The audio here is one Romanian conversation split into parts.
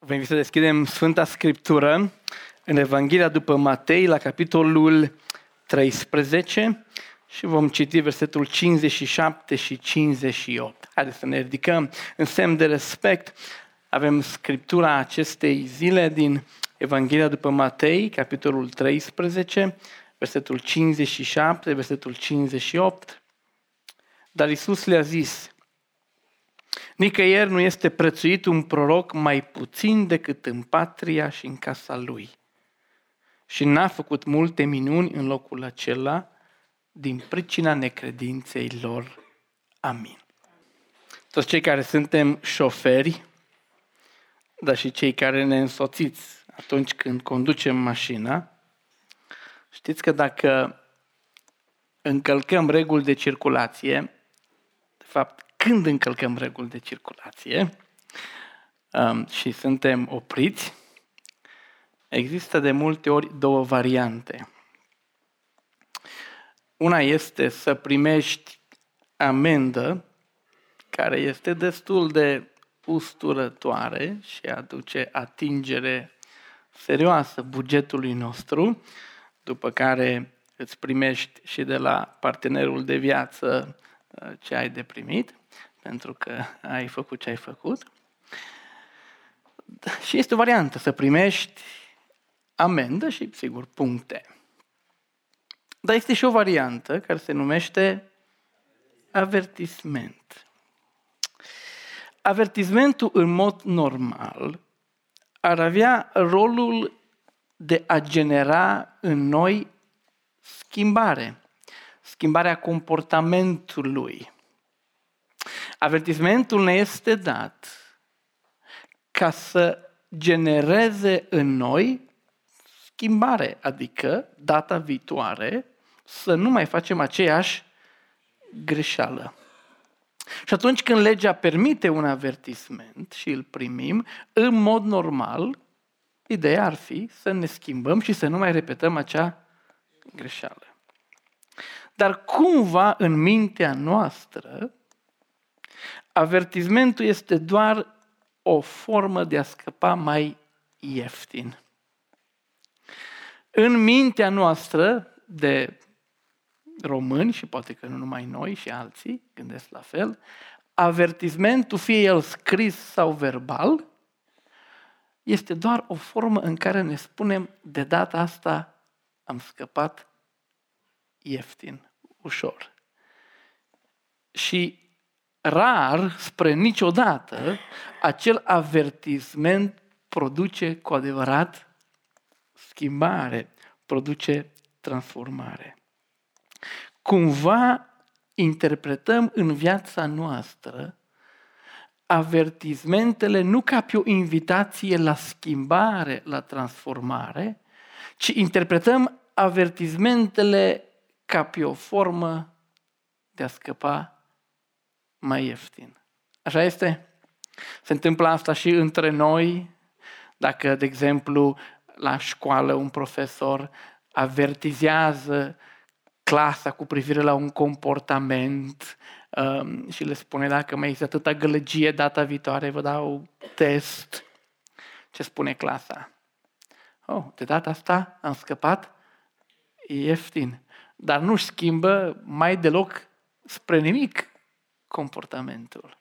Vrem să deschidem Sfânta Scriptură în Evanghelia după Matei, la capitolul 13 și vom citi versetul 57 și 58. Haideți să ne ridicăm în semn de respect. Avem Scriptura acestei zile din Evanghelia după Matei, capitolul 13, versetul 57, versetul 58. Dar Isus le-a zis, Nicăieri nu este prețuit un proroc mai puțin decât în patria și în casa lui. Și n-a făcut multe minuni în locul acela din pricina necredinței lor. Amin. Toți cei care suntem șoferi, dar și cei care ne însoțiți atunci când conducem mașina, știți că dacă încălcăm reguli de circulație, de fapt când încălcăm reguli de circulație um, și suntem opriți, există de multe ori două variante. Una este să primești amendă, care este destul de usturătoare și aduce atingere serioasă bugetului nostru, după care îți primești și de la partenerul de viață uh, ce ai de primit pentru că ai făcut ce ai făcut. Și este o variantă să primești amendă și, sigur, puncte. Dar este și o variantă care se numește avertisment. Avertismentul, în mod normal, ar avea rolul de a genera în noi schimbare, schimbarea comportamentului. Avertismentul ne este dat ca să genereze în noi schimbare, adică data viitoare să nu mai facem aceeași greșeală. Și atunci când legea permite un avertisment și îl primim, în mod normal, ideea ar fi să ne schimbăm și să nu mai repetăm acea greșeală. Dar cumva în mintea noastră avertismentul este doar o formă de a scăpa mai ieftin. În mintea noastră de români, și poate că nu numai noi și alții gândesc la fel, avertismentul, fie el scris sau verbal, este doar o formă în care ne spunem de data asta am scăpat ieftin, ușor. Și rar spre niciodată, acel avertisment produce cu adevărat schimbare, produce transformare. Cumva interpretăm în viața noastră avertismentele nu ca pe o invitație la schimbare, la transformare, ci interpretăm avertismentele ca pe o formă de a scăpa mai ieftin. Așa este? Se întâmplă asta și între noi, dacă, de exemplu, la școală un profesor avertizează clasa cu privire la un comportament um, și le spune dacă mai există atâta gălăgie data viitoare, vă dau test. Ce spune clasa? Oh, de data asta am scăpat ieftin. Dar nu schimbă mai deloc spre nimic comportamentul.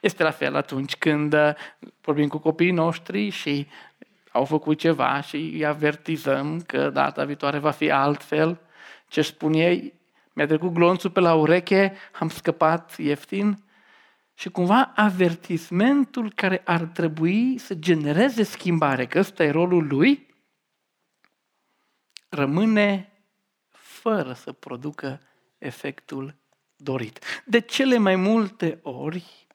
Este la fel atunci când uh, vorbim cu copiii noștri și au făcut ceva și îi avertizăm că data viitoare va fi altfel. Ce spun ei? Mi-a trecut glonțul pe la ureche, am scăpat ieftin. Și cumva avertismentul care ar trebui să genereze schimbare, că ăsta e rolul lui, rămâne fără să producă efectul dorit. De cele mai multe ori,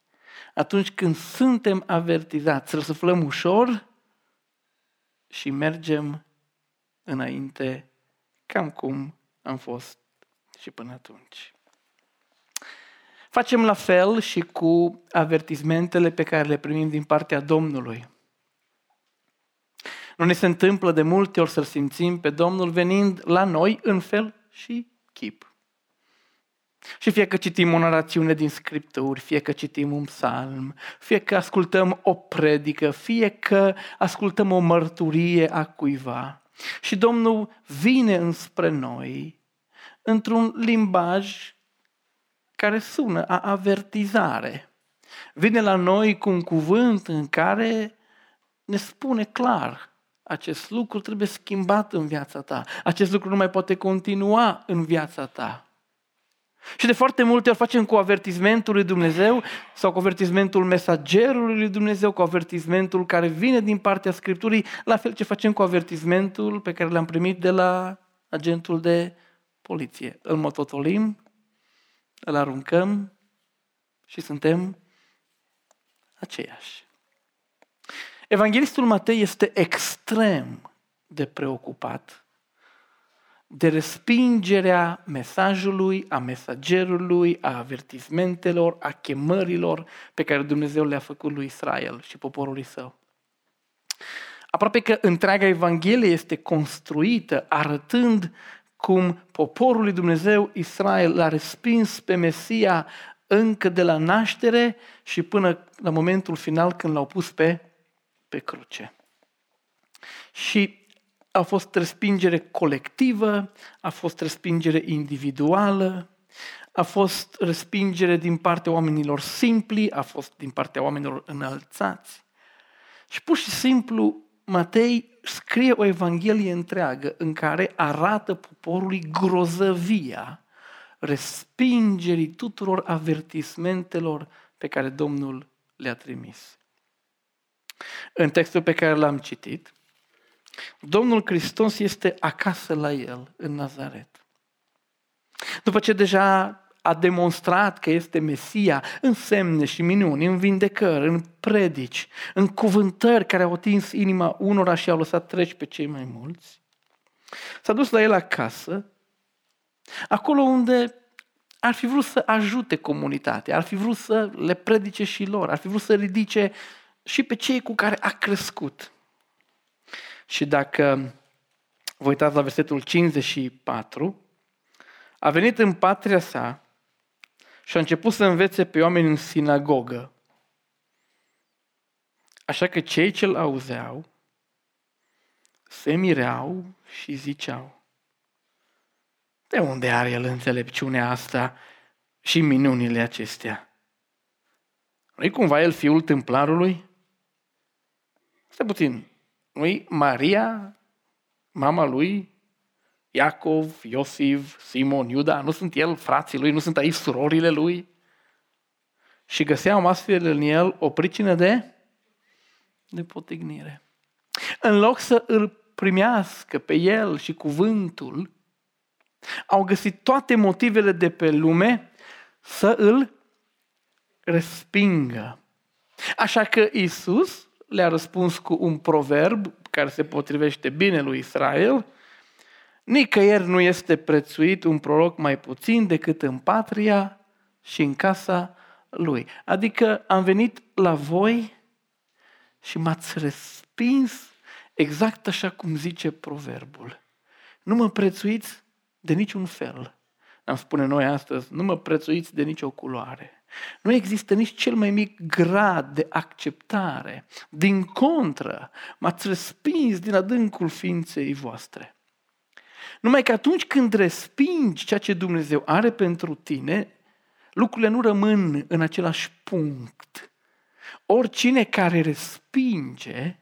atunci când suntem avertizați, să suflăm ușor și mergem înainte cam cum am fost și până atunci. Facem la fel și cu avertizmentele pe care le primim din partea Domnului. Nu ne se întâmplă de multe ori să-L simțim pe Domnul venind la noi în fel și chip. Și fie că citim o narațiune din Scripturi, fie că citim un psalm, fie că ascultăm o predică, fie că ascultăm o mărturie a cuiva. Și Domnul vine înspre noi într-un limbaj care sună a avertizare. Vine la noi cu un cuvânt în care ne spune clar, acest lucru trebuie schimbat în viața ta. Acest lucru nu mai poate continua în viața ta. Și de foarte multe ori facem cu avertizmentul lui Dumnezeu sau cu avertizmentul mesagerului lui Dumnezeu, cu avertizmentul care vine din partea Scripturii, la fel ce facem cu avertizmentul pe care l-am primit de la agentul de poliție. Îl mototolim, îl aruncăm și suntem aceiași. Evanghelistul Matei este extrem de preocupat de respingerea mesajului, a mesagerului, a avertizmentelor, a chemărilor pe care Dumnezeu le-a făcut lui Israel și poporului său. Aproape că întreaga Evanghelie este construită arătând cum poporul lui Dumnezeu, Israel, l-a respins pe Mesia încă de la naștere și până la momentul final când l-au pus pe, pe cruce. Și a fost respingere colectivă, a fost respingere individuală, a fost respingere din partea oamenilor simpli, a fost din partea oamenilor înălțați. Și pur și simplu Matei scrie o evanghelie întreagă în care arată poporului grozăvia respingerii tuturor avertismentelor pe care Domnul le-a trimis. În textul pe care l-am citit, Domnul Hristos este acasă la el, în Nazaret. După ce deja a demonstrat că este Mesia în semne și minuni, în vindecări, în predici, în cuvântări care au atins inima unora și au lăsat treci pe cei mai mulți, s-a dus la el acasă, acolo unde ar fi vrut să ajute comunitatea, ar fi vrut să le predice și lor, ar fi vrut să ridice și pe cei cu care a crescut. Și dacă vă uitați la versetul 54, a venit în patria sa și a început să învețe pe oameni în sinagogă. Așa că cei ce-l auzeau se mireau și ziceau, de unde are el înțelepciunea asta și minunile acestea? Nu-i cumva el fiul templarului? Stai puțin, nu Maria, mama lui, Iacov, Iosif, Simon, Iuda, nu sunt el frații lui, nu sunt aici surorile lui? Și găseam astfel în el o pricină de, de potignire. În loc să îl primească pe el și cuvântul, au găsit toate motivele de pe lume să îl respingă. Așa că Isus le-a răspuns cu un proverb care se potrivește bine lui Israel, nicăieri nu este prețuit un proroc mai puțin decât în patria și în casa lui. Adică am venit la voi și m-ați respins exact așa cum zice proverbul. Nu mă prețuiți de niciun fel. Am spune noi astăzi, nu mă prețuiți de nicio culoare. Nu există nici cel mai mic grad de acceptare. Din contră, m-ați respins din adâncul ființei voastre. Numai că atunci când respingi ceea ce Dumnezeu are pentru tine, lucrurile nu rămân în același punct. Oricine care respinge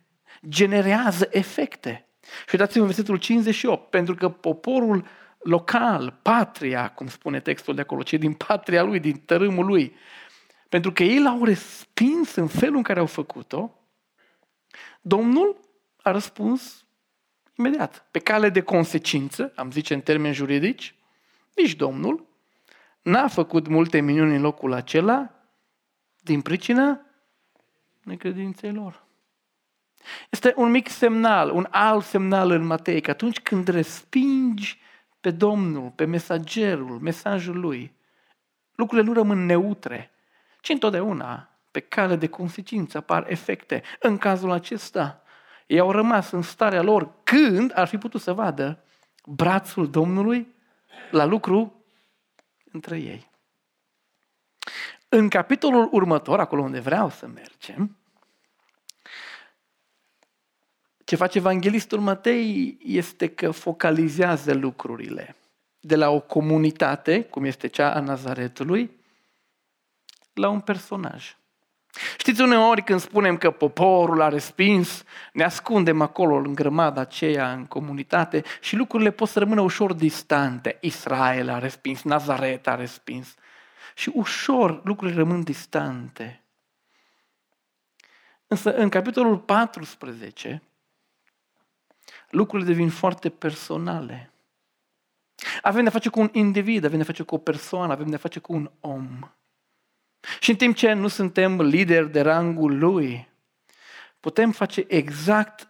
generează efecte. Și dați-vă versetul 58, pentru că poporul local, patria, cum spune textul de acolo, cei din patria lui, din tărâmul lui. Pentru că ei l-au respins în felul în care au făcut-o, Domnul a răspuns imediat. Pe cale de consecință, am zice în termeni juridici, nici Domnul n-a făcut multe minuni în locul acela din pricina necredinței lor. Este un mic semnal, un alt semnal în Matei, că atunci când respingi pe Domnul, pe mesagerul, mesajul lui. Lucrurile nu rămân neutre, ci întotdeauna pe cale de consecință apar efecte. În cazul acesta, ei au rămas în starea lor când ar fi putut să vadă brațul Domnului la lucru între ei. În capitolul următor, acolo unde vreau să mergem, ce face evanghelistul Matei este că focalizează lucrurile de la o comunitate, cum este cea a Nazaretului, la un personaj. Știți, uneori când spunem că poporul a respins, ne ascundem acolo în grămada aceea, în comunitate și lucrurile pot să rămână ușor distante. Israel a respins, Nazaret a respins. Și ușor lucrurile rămân distante. Însă în capitolul 14, lucrurile devin foarte personale. Avem de face cu un individ, avem de face cu o persoană, avem de face cu un om. Și în timp ce nu suntem lideri de rangul lui, putem face exact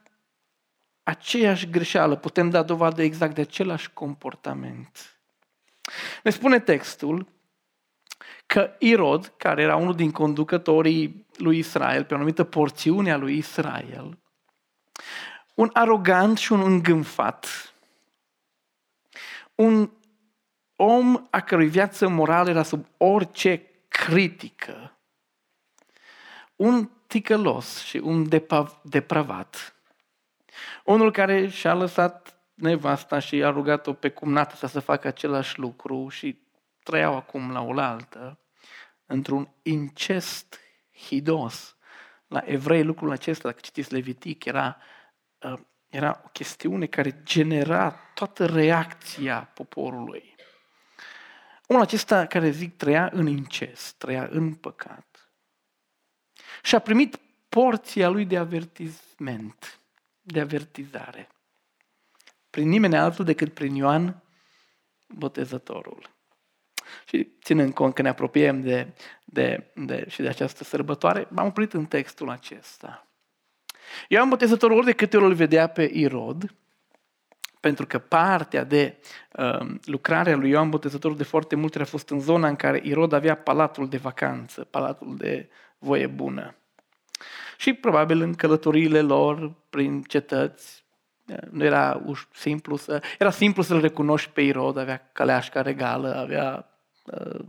aceeași greșeală, putem da dovadă exact de același comportament. Ne spune textul că Irod, care era unul din conducătorii lui Israel, pe o anumită porțiune a lui Israel, un arogant și un îngânfat, un om a cărui viață morală era sub orice critică, un ticălos și un depravat, unul care și-a lăsat nevasta și a rugat-o pe cumnată să, să facă același lucru și trăiau acum la oaltă, într-un incest hidos. La evrei lucrul acesta, dacă citiți Levitic, era, uh, era o chestiune care genera toată reacția poporului. Omul acesta care zic trăia în incest, trăia în păcat și a primit porția lui de avertizment, de avertizare. Prin nimeni altul decât prin Ioan Botezătorul. Și ținând cont că ne apropiem de, de, de, și de această sărbătoare, m-am oprit în textul acesta. Ioan Botezătorul ori de câte ori îl vedea pe Irod, pentru că partea de uh, lucrare a lui Ioan Botezătorul de foarte multe a fost în zona în care Irod avea palatul de vacanță, palatul de voie bună. Și probabil în călătoriile lor prin cetăți, nu era simplu să, era simplu să-l recunoști pe Irod, avea caleașca regală, avea uh,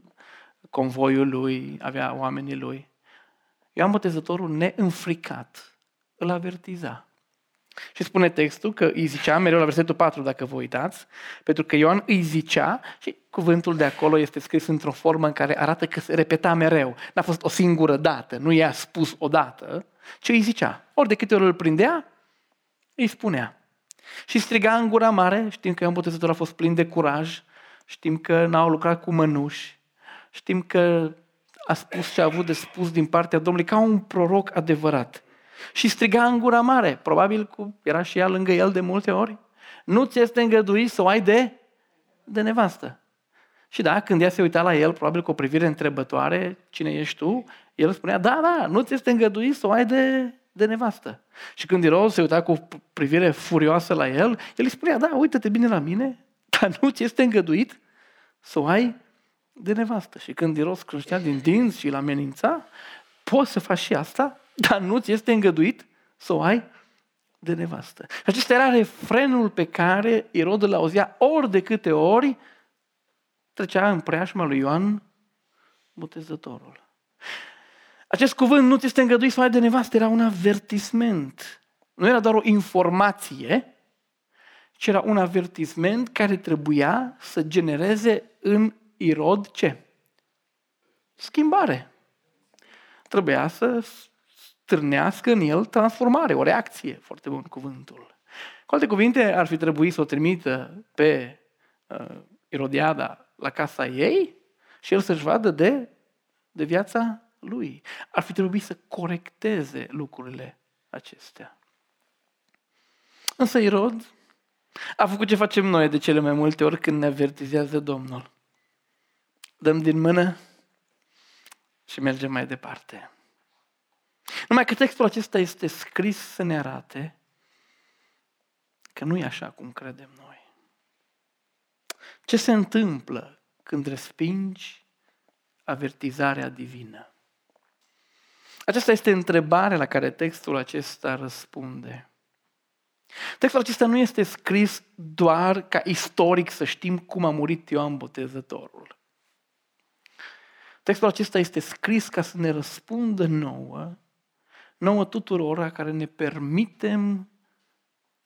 convoiul lui, avea oamenii lui. Ioan Botezătorul neînfricat îl avertiza. Și spune textul că îi zicea, mereu la versetul 4 dacă vă uitați, pentru că Ioan îi zicea și cuvântul de acolo este scris într-o formă în care arată că se repeta mereu. N-a fost o singură dată, nu i-a spus o dată, ci îi zicea. Ori de câte ori îl prindea, îi spunea. Și striga în gura mare, știm că Ioan Botezător a fost plin de curaj, știm că n-au lucrat cu mănuși, știm că a spus ce a avut de spus din partea Domnului ca un proroc adevărat. Și striga în gura mare, probabil cu, era și ea lângă el de multe ori, nu ți este îngăduit să o ai de, de nevastă. Și da, când ea se uita la el, probabil cu o privire întrebătoare, cine ești tu, el spunea, da, da, nu ți este îngăduit să o ai de, de nevastă. Și când Irod se uita cu o privire furioasă la el, el îi spunea, da, uite-te bine la mine, dar nu ți este îngăduit să o ai de nevastă. Și când Irod scrâștea din dinți și îl amenința, poți să faci și asta? Dar nu ți este îngăduit să o ai de nevastă. Acesta era refrenul pe care Irod îl auzea ori de câte ori trecea în preajma lui Ioan Botezătorul. Acest cuvânt nu ți este îngăduit să o ai de nevastă, era un avertisment. Nu era doar o informație, ci era un avertisment care trebuia să genereze în Irod ce? Schimbare. Trebuia să târnească în el transformare, o reacție, foarte bun cuvântul. Cu alte cuvinte, ar fi trebuit să o trimită pe uh, Irodiada la casa ei și el să-și vadă de, de viața lui. Ar fi trebuit să corecteze lucrurile acestea. Însă Irod a făcut ce facem noi de cele mai multe ori când ne avertizează Domnul. Dăm din mână și mergem mai departe. Numai că textul acesta este scris să ne arate că nu e așa cum credem noi. Ce se întâmplă când respingi avertizarea divină? Aceasta este întrebarea la care textul acesta răspunde. Textul acesta nu este scris doar ca istoric să știm cum a murit Ioan Botezătorul. Textul acesta este scris ca să ne răspundă nouă, nouă tuturor care ne permitem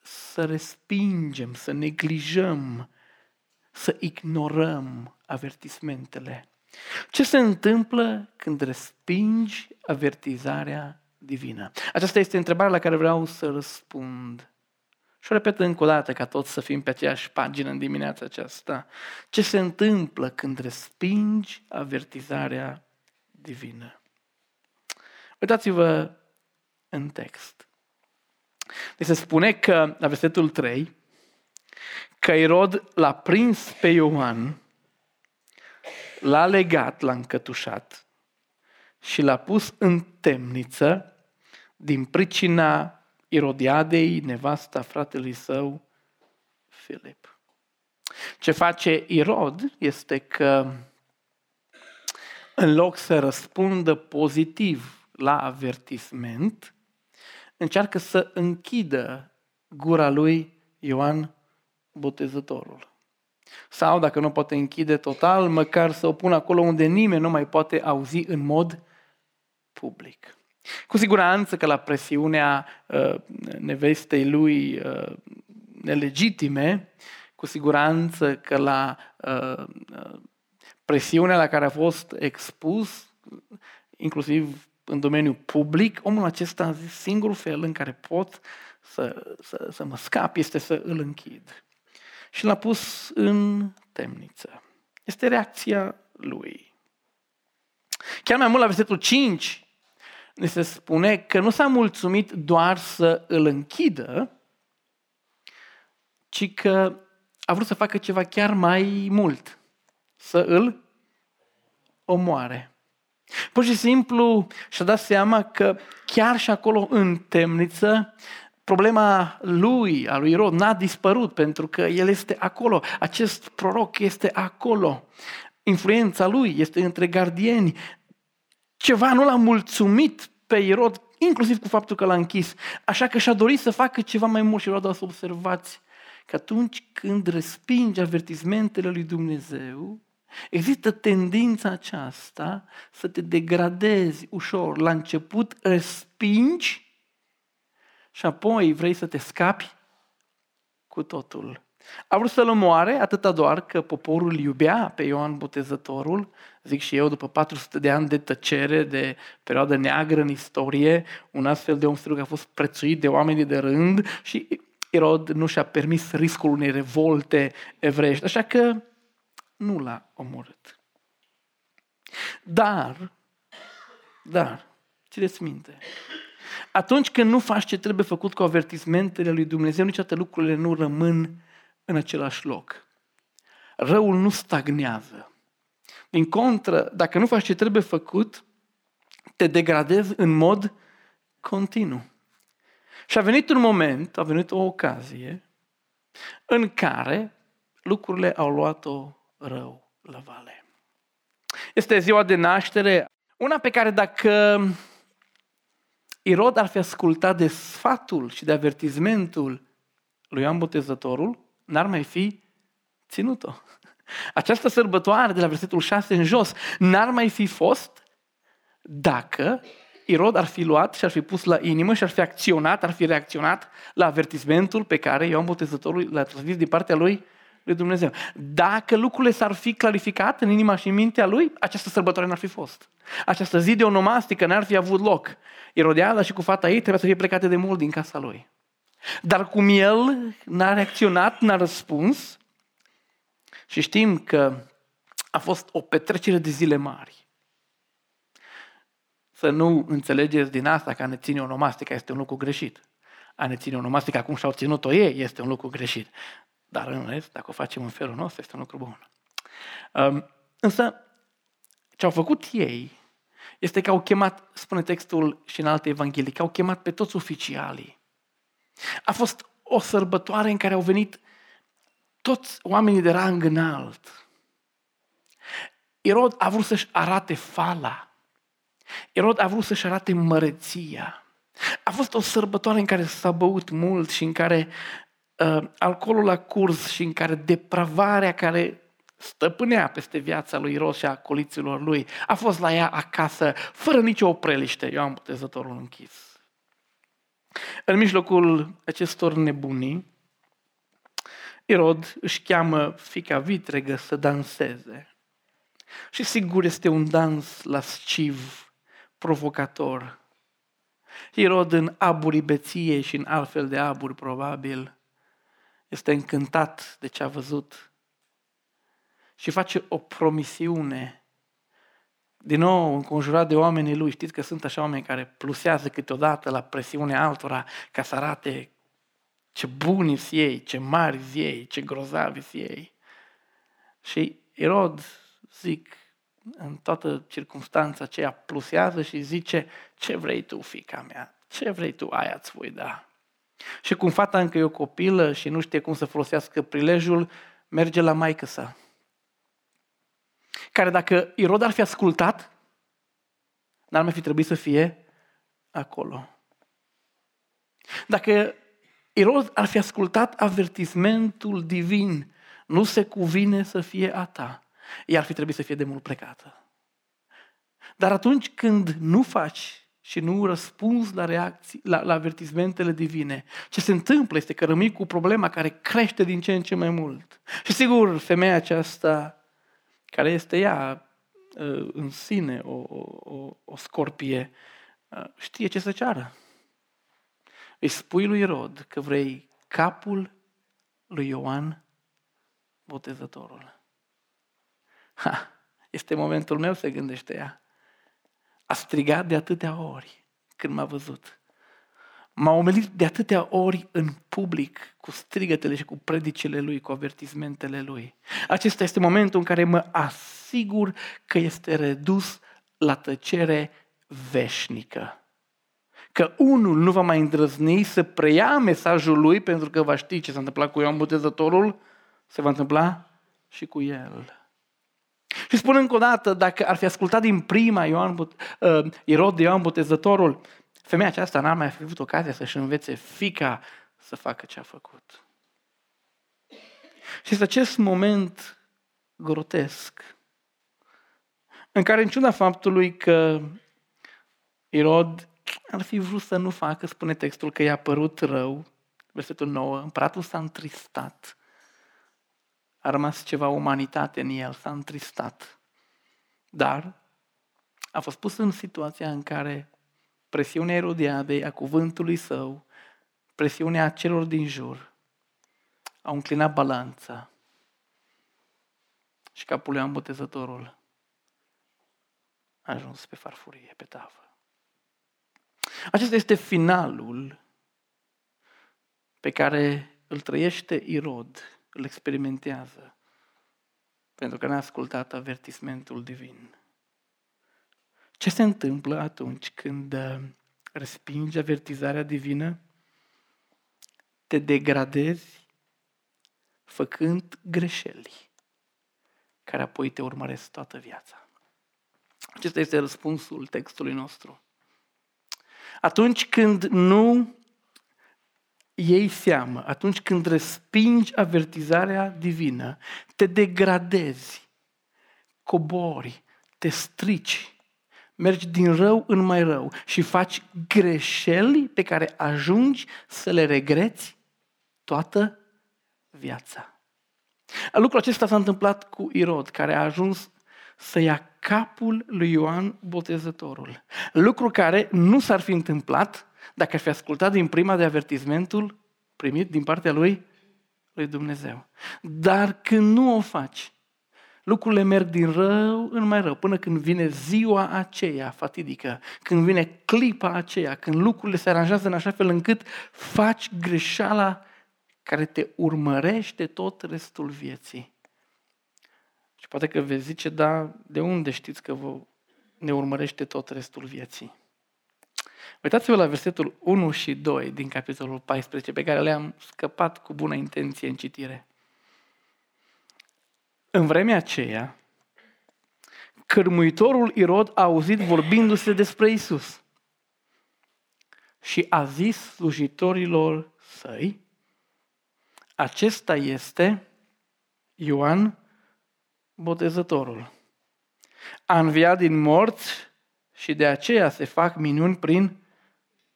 să respingem, să neglijăm, să ignorăm avertismentele. Ce se întâmplă când respingi avertizarea divină? Aceasta este întrebarea la care vreau să răspund. Și o repet încă o dată ca toți să fim pe aceeași pagină în dimineața aceasta. Ce se întâmplă când respingi avertizarea divină? Uitați-vă în text. Deci se spune că, la versetul 3, că Irod l-a prins pe Ioan, l-a legat, l-a încătușat și l-a pus în temniță din pricina Irodiadei, nevasta fratelui său, Filip. Ce face Irod este că în loc să răspundă pozitiv la avertisment, încearcă să închidă gura lui Ioan Botezătorul. Sau, dacă nu poate închide total, măcar să o pună acolo unde nimeni nu mai poate auzi în mod public. Cu siguranță că la presiunea uh, nevestei lui uh, nelegitime, cu siguranță că la uh, uh, presiunea la care a fost expus, inclusiv în domeniul public, omul acesta a zis singurul fel în care pot să, să, să mă scap este să îl închid. Și l-a pus în temniță. Este reacția lui. Chiar mai mult la versetul 5, ne se spune că nu s-a mulțumit doar să îl închidă, ci că a vrut să facă ceva chiar mai mult, să îl omoare. Pur și simplu și-a dat seama că chiar și acolo în temniță, problema lui, a lui Rod, n-a dispărut pentru că el este acolo. Acest proroc este acolo. Influența lui este între gardieni ceva nu l-a mulțumit pe Irod, inclusiv cu faptul că l-a închis. Așa că și-a dorit să facă ceva mai mult și Irod a să observați că atunci când respingi avertismentele lui Dumnezeu, există tendința aceasta să te degradezi ușor. La început respingi și apoi vrei să te scapi cu totul. A vrut să-l omoare atâta doar că poporul iubea pe Ioan Botezătorul, zic și eu, după 400 de ani de tăcere, de perioadă neagră în istorie, un astfel de om strug a fost prețuit de oamenii de rând și Irod nu și-a permis riscul unei revolte evreiești, așa că nu l-a omorât. Dar, dar, țineți minte, atunci când nu faci ce trebuie făcut cu avertismentele lui Dumnezeu, niciodată lucrurile nu rămân în același loc. Răul nu stagnează. Din contră, dacă nu faci ce trebuie făcut, te degradezi în mod continuu. Și a venit un moment, a venit o ocazie în care lucrurile au luat-o rău la vale. Este ziua de naștere, una pe care dacă Irod ar fi ascultat de sfatul și de avertizmentul lui Ioan Botezătorul, n-ar mai fi ținut-o. Această sărbătoare de la versetul 6 în jos n-ar mai fi fost dacă Irod ar fi luat și ar fi pus la inimă și ar fi acționat, ar fi reacționat la avertismentul pe care Ioan Botezătorul l-a transmis din partea lui lui Dumnezeu. Dacă lucrurile s-ar fi clarificat în inima și în mintea lui, această sărbătoare n-ar fi fost. Această zi de onomastică n-ar fi avut loc. Irodiada și cu fata ei trebuie să fie plecate de mult din casa lui. Dar cum el n-a reacționat, n-a răspuns, și știm că a fost o petrecere de zile mari. Să nu înțelegeți din asta că a ne ține onomastica este un lucru greșit. A ne ține onomastica cum și-au ținut-o ei este un lucru greșit. Dar în rest, dacă o facem în felul nostru, este un lucru bun. Um, însă, ce au făcut ei este că au chemat, spune textul și în alte evanghelii, că au chemat pe toți oficialii a fost o sărbătoare în care au venit toți oamenii de rang înalt. Irod a vrut să-și arate fala. Irod a vrut să-și arate măreția. A fost o sărbătoare în care s-a băut mult și în care uh, alcoolul a curs și în care depravarea care stăpânea peste viața lui Irod și a coliților lui. A fost la ea acasă, fără nicio opreliște. Eu am Botezătorul închis. În mijlocul acestor nebunii, Irod își cheamă fica vitregă să danseze. Și sigur este un dans lasciv, provocator. Irod în aburii beției și în altfel de aburi probabil, este încântat de ce a văzut și face o promisiune. Din nou, înconjurat de oamenii lui, știți că sunt așa oameni care plusează câteodată la presiunea altora ca să arate ce buni ei, ce mari ei, ce grozavi ei. Și Irod, zic, în toată circunstanța aceea plusează și zice, ce vrei tu, fica mea? Ce vrei tu, aia îți voi da. Și cum fata încă e o copilă și nu știe cum să folosească prilejul, merge la maică sa. Care dacă Irod ar fi ascultat, n-ar mai fi trebuit să fie acolo. Dacă Irod ar fi ascultat avertismentul divin, nu se cuvine să fie a ta, ea ar fi trebuit să fie de mult plecată. Dar atunci când nu faci și nu răspunzi la, reacții, la, la avertismentele divine, ce se întâmplă este că rămâi cu problema care crește din ce în ce mai mult. Și sigur, femeia aceasta, care este ea ă, în sine o, o, o scorpie, ă, știe ce să ceară. Îi spui lui Rod că vrei capul lui Ioan Botezătorul. Ha, este momentul meu, se gândește ea. A strigat de atâtea ori când m-a văzut. M-a omelit de atâtea ori în public cu strigătele și cu predicile lui, cu avertismentele lui. Acesta este momentul în care mă asigur că este redus la tăcere veșnică. Că unul nu va mai îndrăzni să preia mesajul lui pentru că va ști ce s-a întâmplat cu Ioan Botezătorul, se va întâmpla și cu el. Și spun încă o dată, dacă ar fi ascultat din prima Ioan, uh, Irod de Ioan Botezătorul, femeia aceasta n-ar mai fi avut ocazia să-și învețe fica să facă ce a făcut. Și este acest moment grotesc în care, în ciuda faptului că Irod ar fi vrut să nu facă, spune textul, că i-a părut rău, versetul 9, împăratul s-a întristat a rămas ceva umanitate în el, s-a întristat. Dar a fost pus în situația în care presiunea Erodiadei, a cuvântului său, presiunea celor din jur, au înclinat balanța și capul lui Botezătorul a ajuns pe farfurie, pe tavă. Acesta este finalul pe care îl trăiește Irod îl experimentează pentru că n-a ascultat avertismentul divin. Ce se întâmplă atunci când uh, respingi avertizarea divină? Te degradezi făcând greșeli care apoi te urmăresc toată viața. Acesta este răspunsul textului nostru. Atunci când nu iei seamă, atunci când respingi avertizarea divină, te degradezi, cobori, te strici, mergi din rău în mai rău și faci greșeli pe care ajungi să le regreți toată viața. Lucrul acesta s-a întâmplat cu Irod, care a ajuns să ia capul lui Ioan Botezătorul. Lucru care nu s-ar fi întâmplat dacă ar fi ascultat din prima de avertismentul primit din partea lui, lui Dumnezeu. Dar când nu o faci, lucrurile merg din rău în mai rău, până când vine ziua aceea fatidică, când vine clipa aceea, când lucrurile se aranjează în așa fel încât faci greșeala care te urmărește tot restul vieții. Și poate că vezi zice, da, de unde știți că vă ne urmărește tot restul vieții? Uitați-vă la versetul 1 și 2 din capitolul 14, pe care le-am scăpat cu bună intenție în citire. În vremea aceea, cărmuitorul Irod a auzit vorbindu-se despre Isus și a zis slujitorilor săi, acesta este Ioan Botezătorul. A înviat din morți și de aceea se fac minuni prin,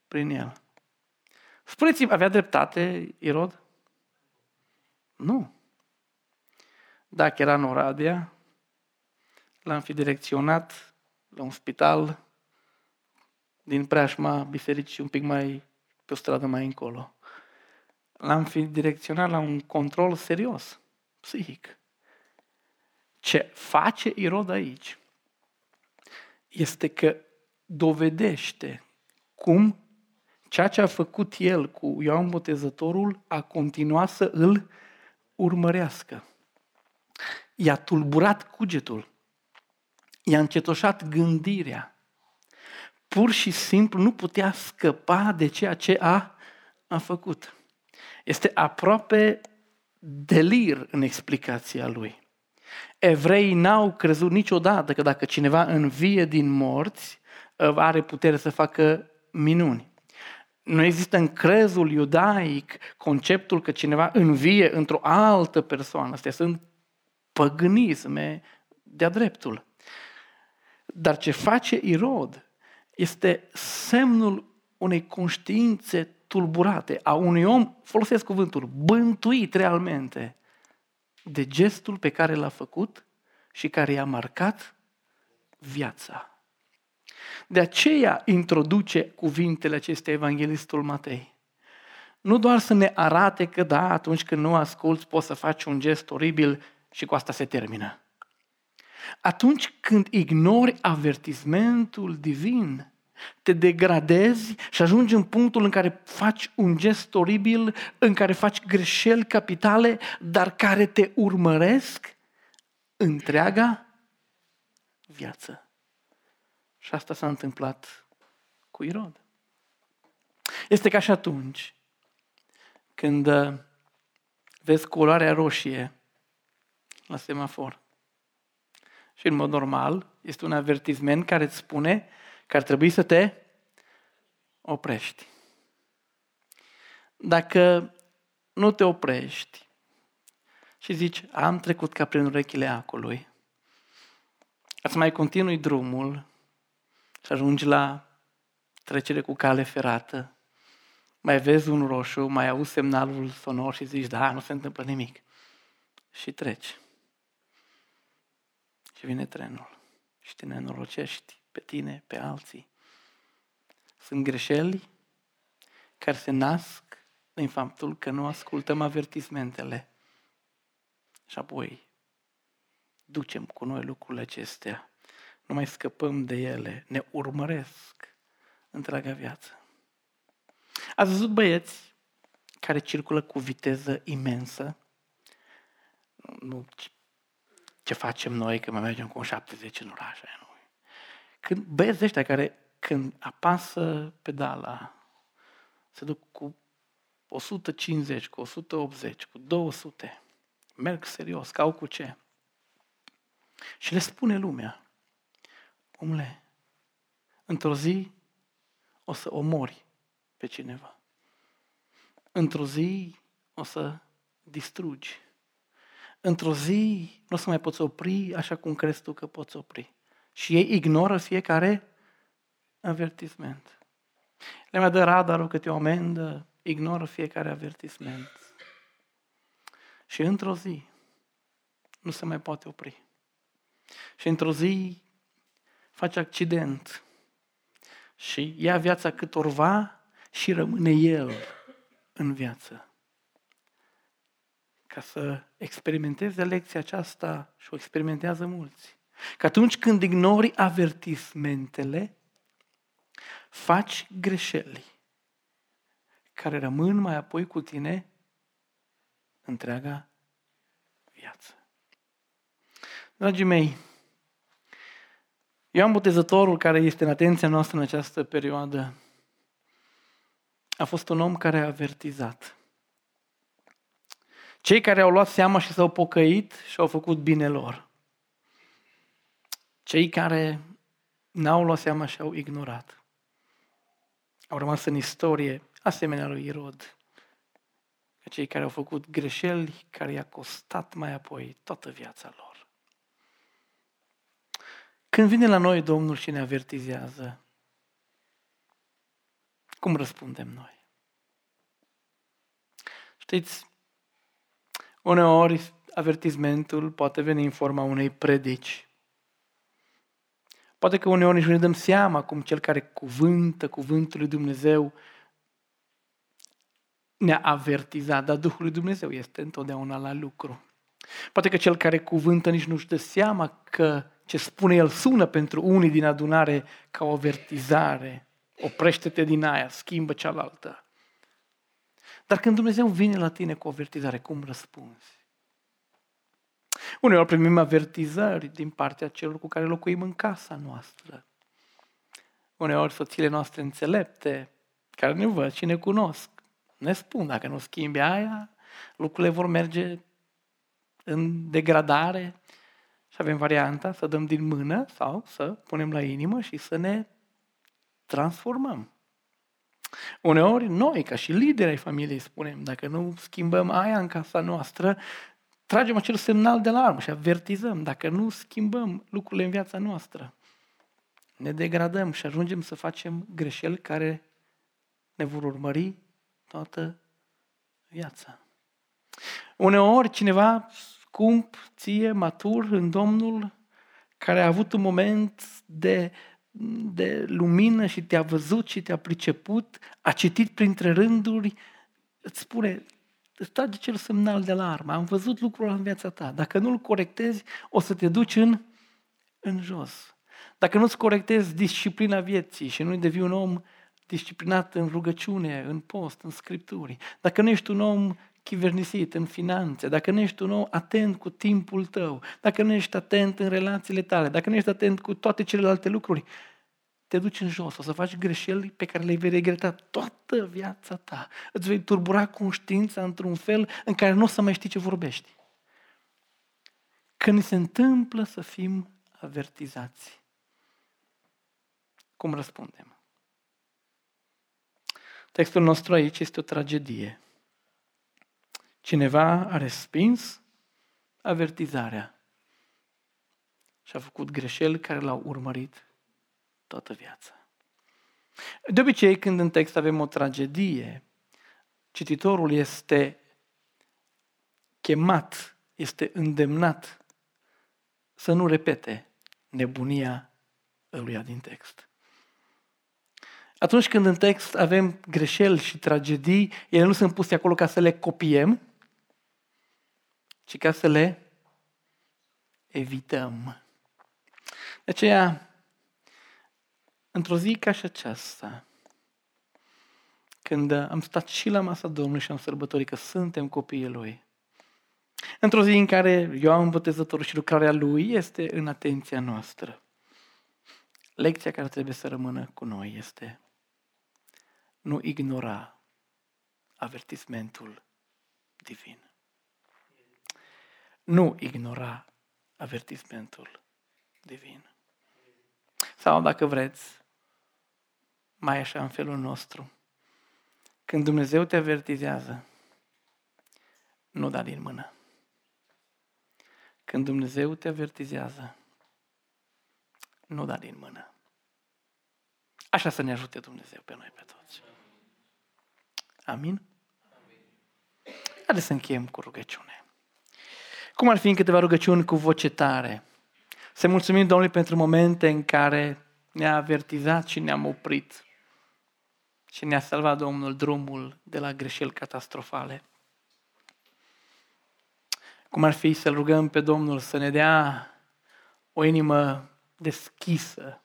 prin el. Spuneți-mi, avea dreptate Irod? Nu. Dacă era în Oradea, l-am fi direcționat la un spital din preajma bisericii un pic mai pe o stradă mai încolo. L-am fi direcționat la un control serios, psihic. Ce face Irod aici este că dovedește cum ceea ce a făcut el cu Ioan Botezătorul a continuat să îl urmărească. I-a tulburat cugetul, i-a încetoșat gândirea. Pur și simplu nu putea scăpa de ceea ce a, a făcut. Este aproape delir în explicația lui. Evreii n-au crezut niciodată că dacă cineva învie din morți, are putere să facă minuni. Nu există în crezul iudaic conceptul că cineva învie într-o altă persoană. Astea sunt păgânisme de-a dreptul. Dar ce face Irod este semnul unei conștiințe tulburate a unui om, folosesc cuvântul, bântuit realmente de gestul pe care l-a făcut și care i-a marcat viața. De aceea introduce cuvintele acestea evanghelistul Matei. Nu doar să ne arate că da, atunci când nu asculți poți să faci un gest oribil și cu asta se termină. Atunci când ignori avertismentul divin, te degradezi și ajungi în punctul în care faci un gest oribil, în care faci greșeli capitale, dar care te urmăresc întreaga viață. Și asta s-a întâmplat cu Irod. Este ca și atunci când uh, vezi culoarea roșie la semafor. Și în mod normal este un avertisment care îți spune că ar trebui să te oprești. Dacă nu te oprești și zici, am trecut ca prin urechile acului, să mai continui drumul și ajungi la trecere cu cale ferată, mai vezi un roșu, mai auzi semnalul sonor și zici, da, nu se întâmplă nimic. Și treci. Și vine trenul. Și te nenorocești pe tine, pe alții. Sunt greșeli care se nasc din faptul că nu ascultăm avertismentele. Și apoi ducem cu noi lucrurile acestea. Nu mai scăpăm de ele. Ne urmăresc întreaga viață. Ați văzut băieți care circulă cu viteză imensă? Nu, ce facem noi când mai mergem cu un 70 în oraș? Nu? Când băieții ăștia care când apasă pedala, se duc cu 150, cu 180, cu 200, merg serios, că au cu ce. Și le spune lumea, omule, într-o zi o să omori pe cineva. Într-o zi o să distrugi. Într-o zi nu o să mai poți opri așa cum crezi tu că poți opri. Și ei ignoră fiecare avertisment. Le mai dă radarul câte o amendă, ignoră fiecare avertisment. Și într-o zi nu se mai poate opri. Și într-o zi face accident și ia viața câtorva și rămâne el în viață. Ca să experimenteze lecția aceasta și o experimentează mulți. Că atunci când ignori avertismentele, faci greșeli care rămân mai apoi cu tine întreaga viață. Dragii mei, Ioan Botezătorul, care este în atenția noastră în această perioadă, a fost un om care a avertizat. Cei care au luat seama și s-au pocăit și au făcut bine lor. Cei care n-au luat seama și au ignorat. Au rămas în istorie asemenea lui Irod. Cei care au făcut greșeli care i-a costat mai apoi toată viața lor. Când vine la noi Domnul și ne avertizează, cum răspundem noi? Știți, uneori avertismentul poate veni în forma unei predici. Poate că uneori nici nu ne dăm seama cum cel care cuvântă cuvântul lui Dumnezeu ne-a avertizat, dar Duhul lui Dumnezeu este întotdeauna la lucru. Poate că cel care cuvântă nici nu-și dă seama că ce spune el sună pentru unii din adunare ca o avertizare. Oprește-te din aia, schimbă cealaltă. Dar când Dumnezeu vine la tine cu o avertizare, cum răspunzi? Uneori primim avertizări din partea celor cu care locuim în casa noastră. Uneori soțiile noastre înțelepte, care ne văd și ne cunosc, ne spun, dacă nu schimbi aia, lucrurile vor merge în degradare și avem varianta să dăm din mână sau să punem la inimă și să ne transformăm. Uneori noi, ca și lideri ai familiei, spunem, dacă nu schimbăm aia în casa noastră, tragem acel semnal de alarmă și avertizăm. Dacă nu schimbăm lucrurile în viața noastră, ne degradăm și ajungem să facem greșeli care ne vor urmări toată viața. Uneori cineva scump, ție, matur în Domnul, care a avut un moment de, de lumină și te-a văzut și te-a priceput, a citit printre rânduri, îți spune, îți trage cel semnal de alarmă, am văzut lucrul în viața ta. Dacă nu-l corectezi, o să te duci în, în jos. Dacă nu-ți corectezi disciplina vieții și nu devii un om disciplinat în rugăciune, în post, în scripturi, dacă nu ești un om chivernisit în finanțe, dacă nu ești un om atent cu timpul tău, dacă nu ești atent în relațiile tale, dacă nu ești atent cu toate celelalte lucruri, te duci în jos, o să faci greșeli pe care le vei regreta toată viața ta. Îți vei turbura conștiința într-un fel în care nu o să mai știi ce vorbești. Când se întâmplă să fim avertizați, cum răspundem? Textul nostru aici este o tragedie. Cineva a respins avertizarea și a făcut greșeli care l-au urmărit toată viața. De obicei, când în text avem o tragedie, cititorul este chemat, este îndemnat să nu repete nebunia ăluia din text. Atunci când în text avem greșeli și tragedii, ele nu sunt puse acolo ca să le copiem, ci ca să le evităm. De aceea, într-o zi ca și aceasta, când am stat și la masa Domnului și am sărbătorit că suntem copiii Lui, într-o zi în care Ioan Botezătorul și lucrarea Lui este în atenția noastră, lecția care trebuie să rămână cu noi este nu ignora avertismentul divin. Nu ignora avertismentul divin. Sau, dacă vreți, mai așa în felul nostru, când Dumnezeu te avertizează, nu da din mână. Când Dumnezeu te avertizează, nu da din mână. Așa să ne ajute Dumnezeu pe noi, pe toți. Amin? Haideți să încheiem cu rugăciune. Cum ar fi în câteva rugăciuni cu voce tare? Să mulțumim Domnului pentru momente în care ne-a avertizat și ne-am oprit și ne-a salvat Domnul drumul de la greșeli catastrofale. Cum ar fi să rugăm pe Domnul să ne dea o inimă deschisă,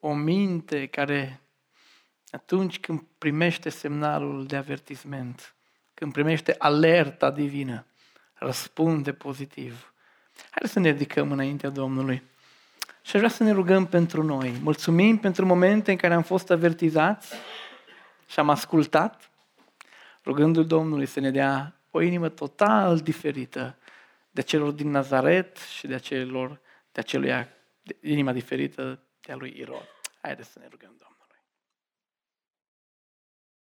o minte care atunci când primește semnalul de avertisment, când primește alerta divină, răspunde pozitiv. Haideți să ne ridicăm înaintea Domnului. Și aș vrea să ne rugăm pentru noi. Mulțumim pentru momente în care am fost avertizați și am ascultat, rugându-l Domnului să ne dea o inimă total diferită de celor din Nazaret și de acelor, de aceluia, de inima diferită de a lui Irod. Haideți să ne rugăm, Domnul.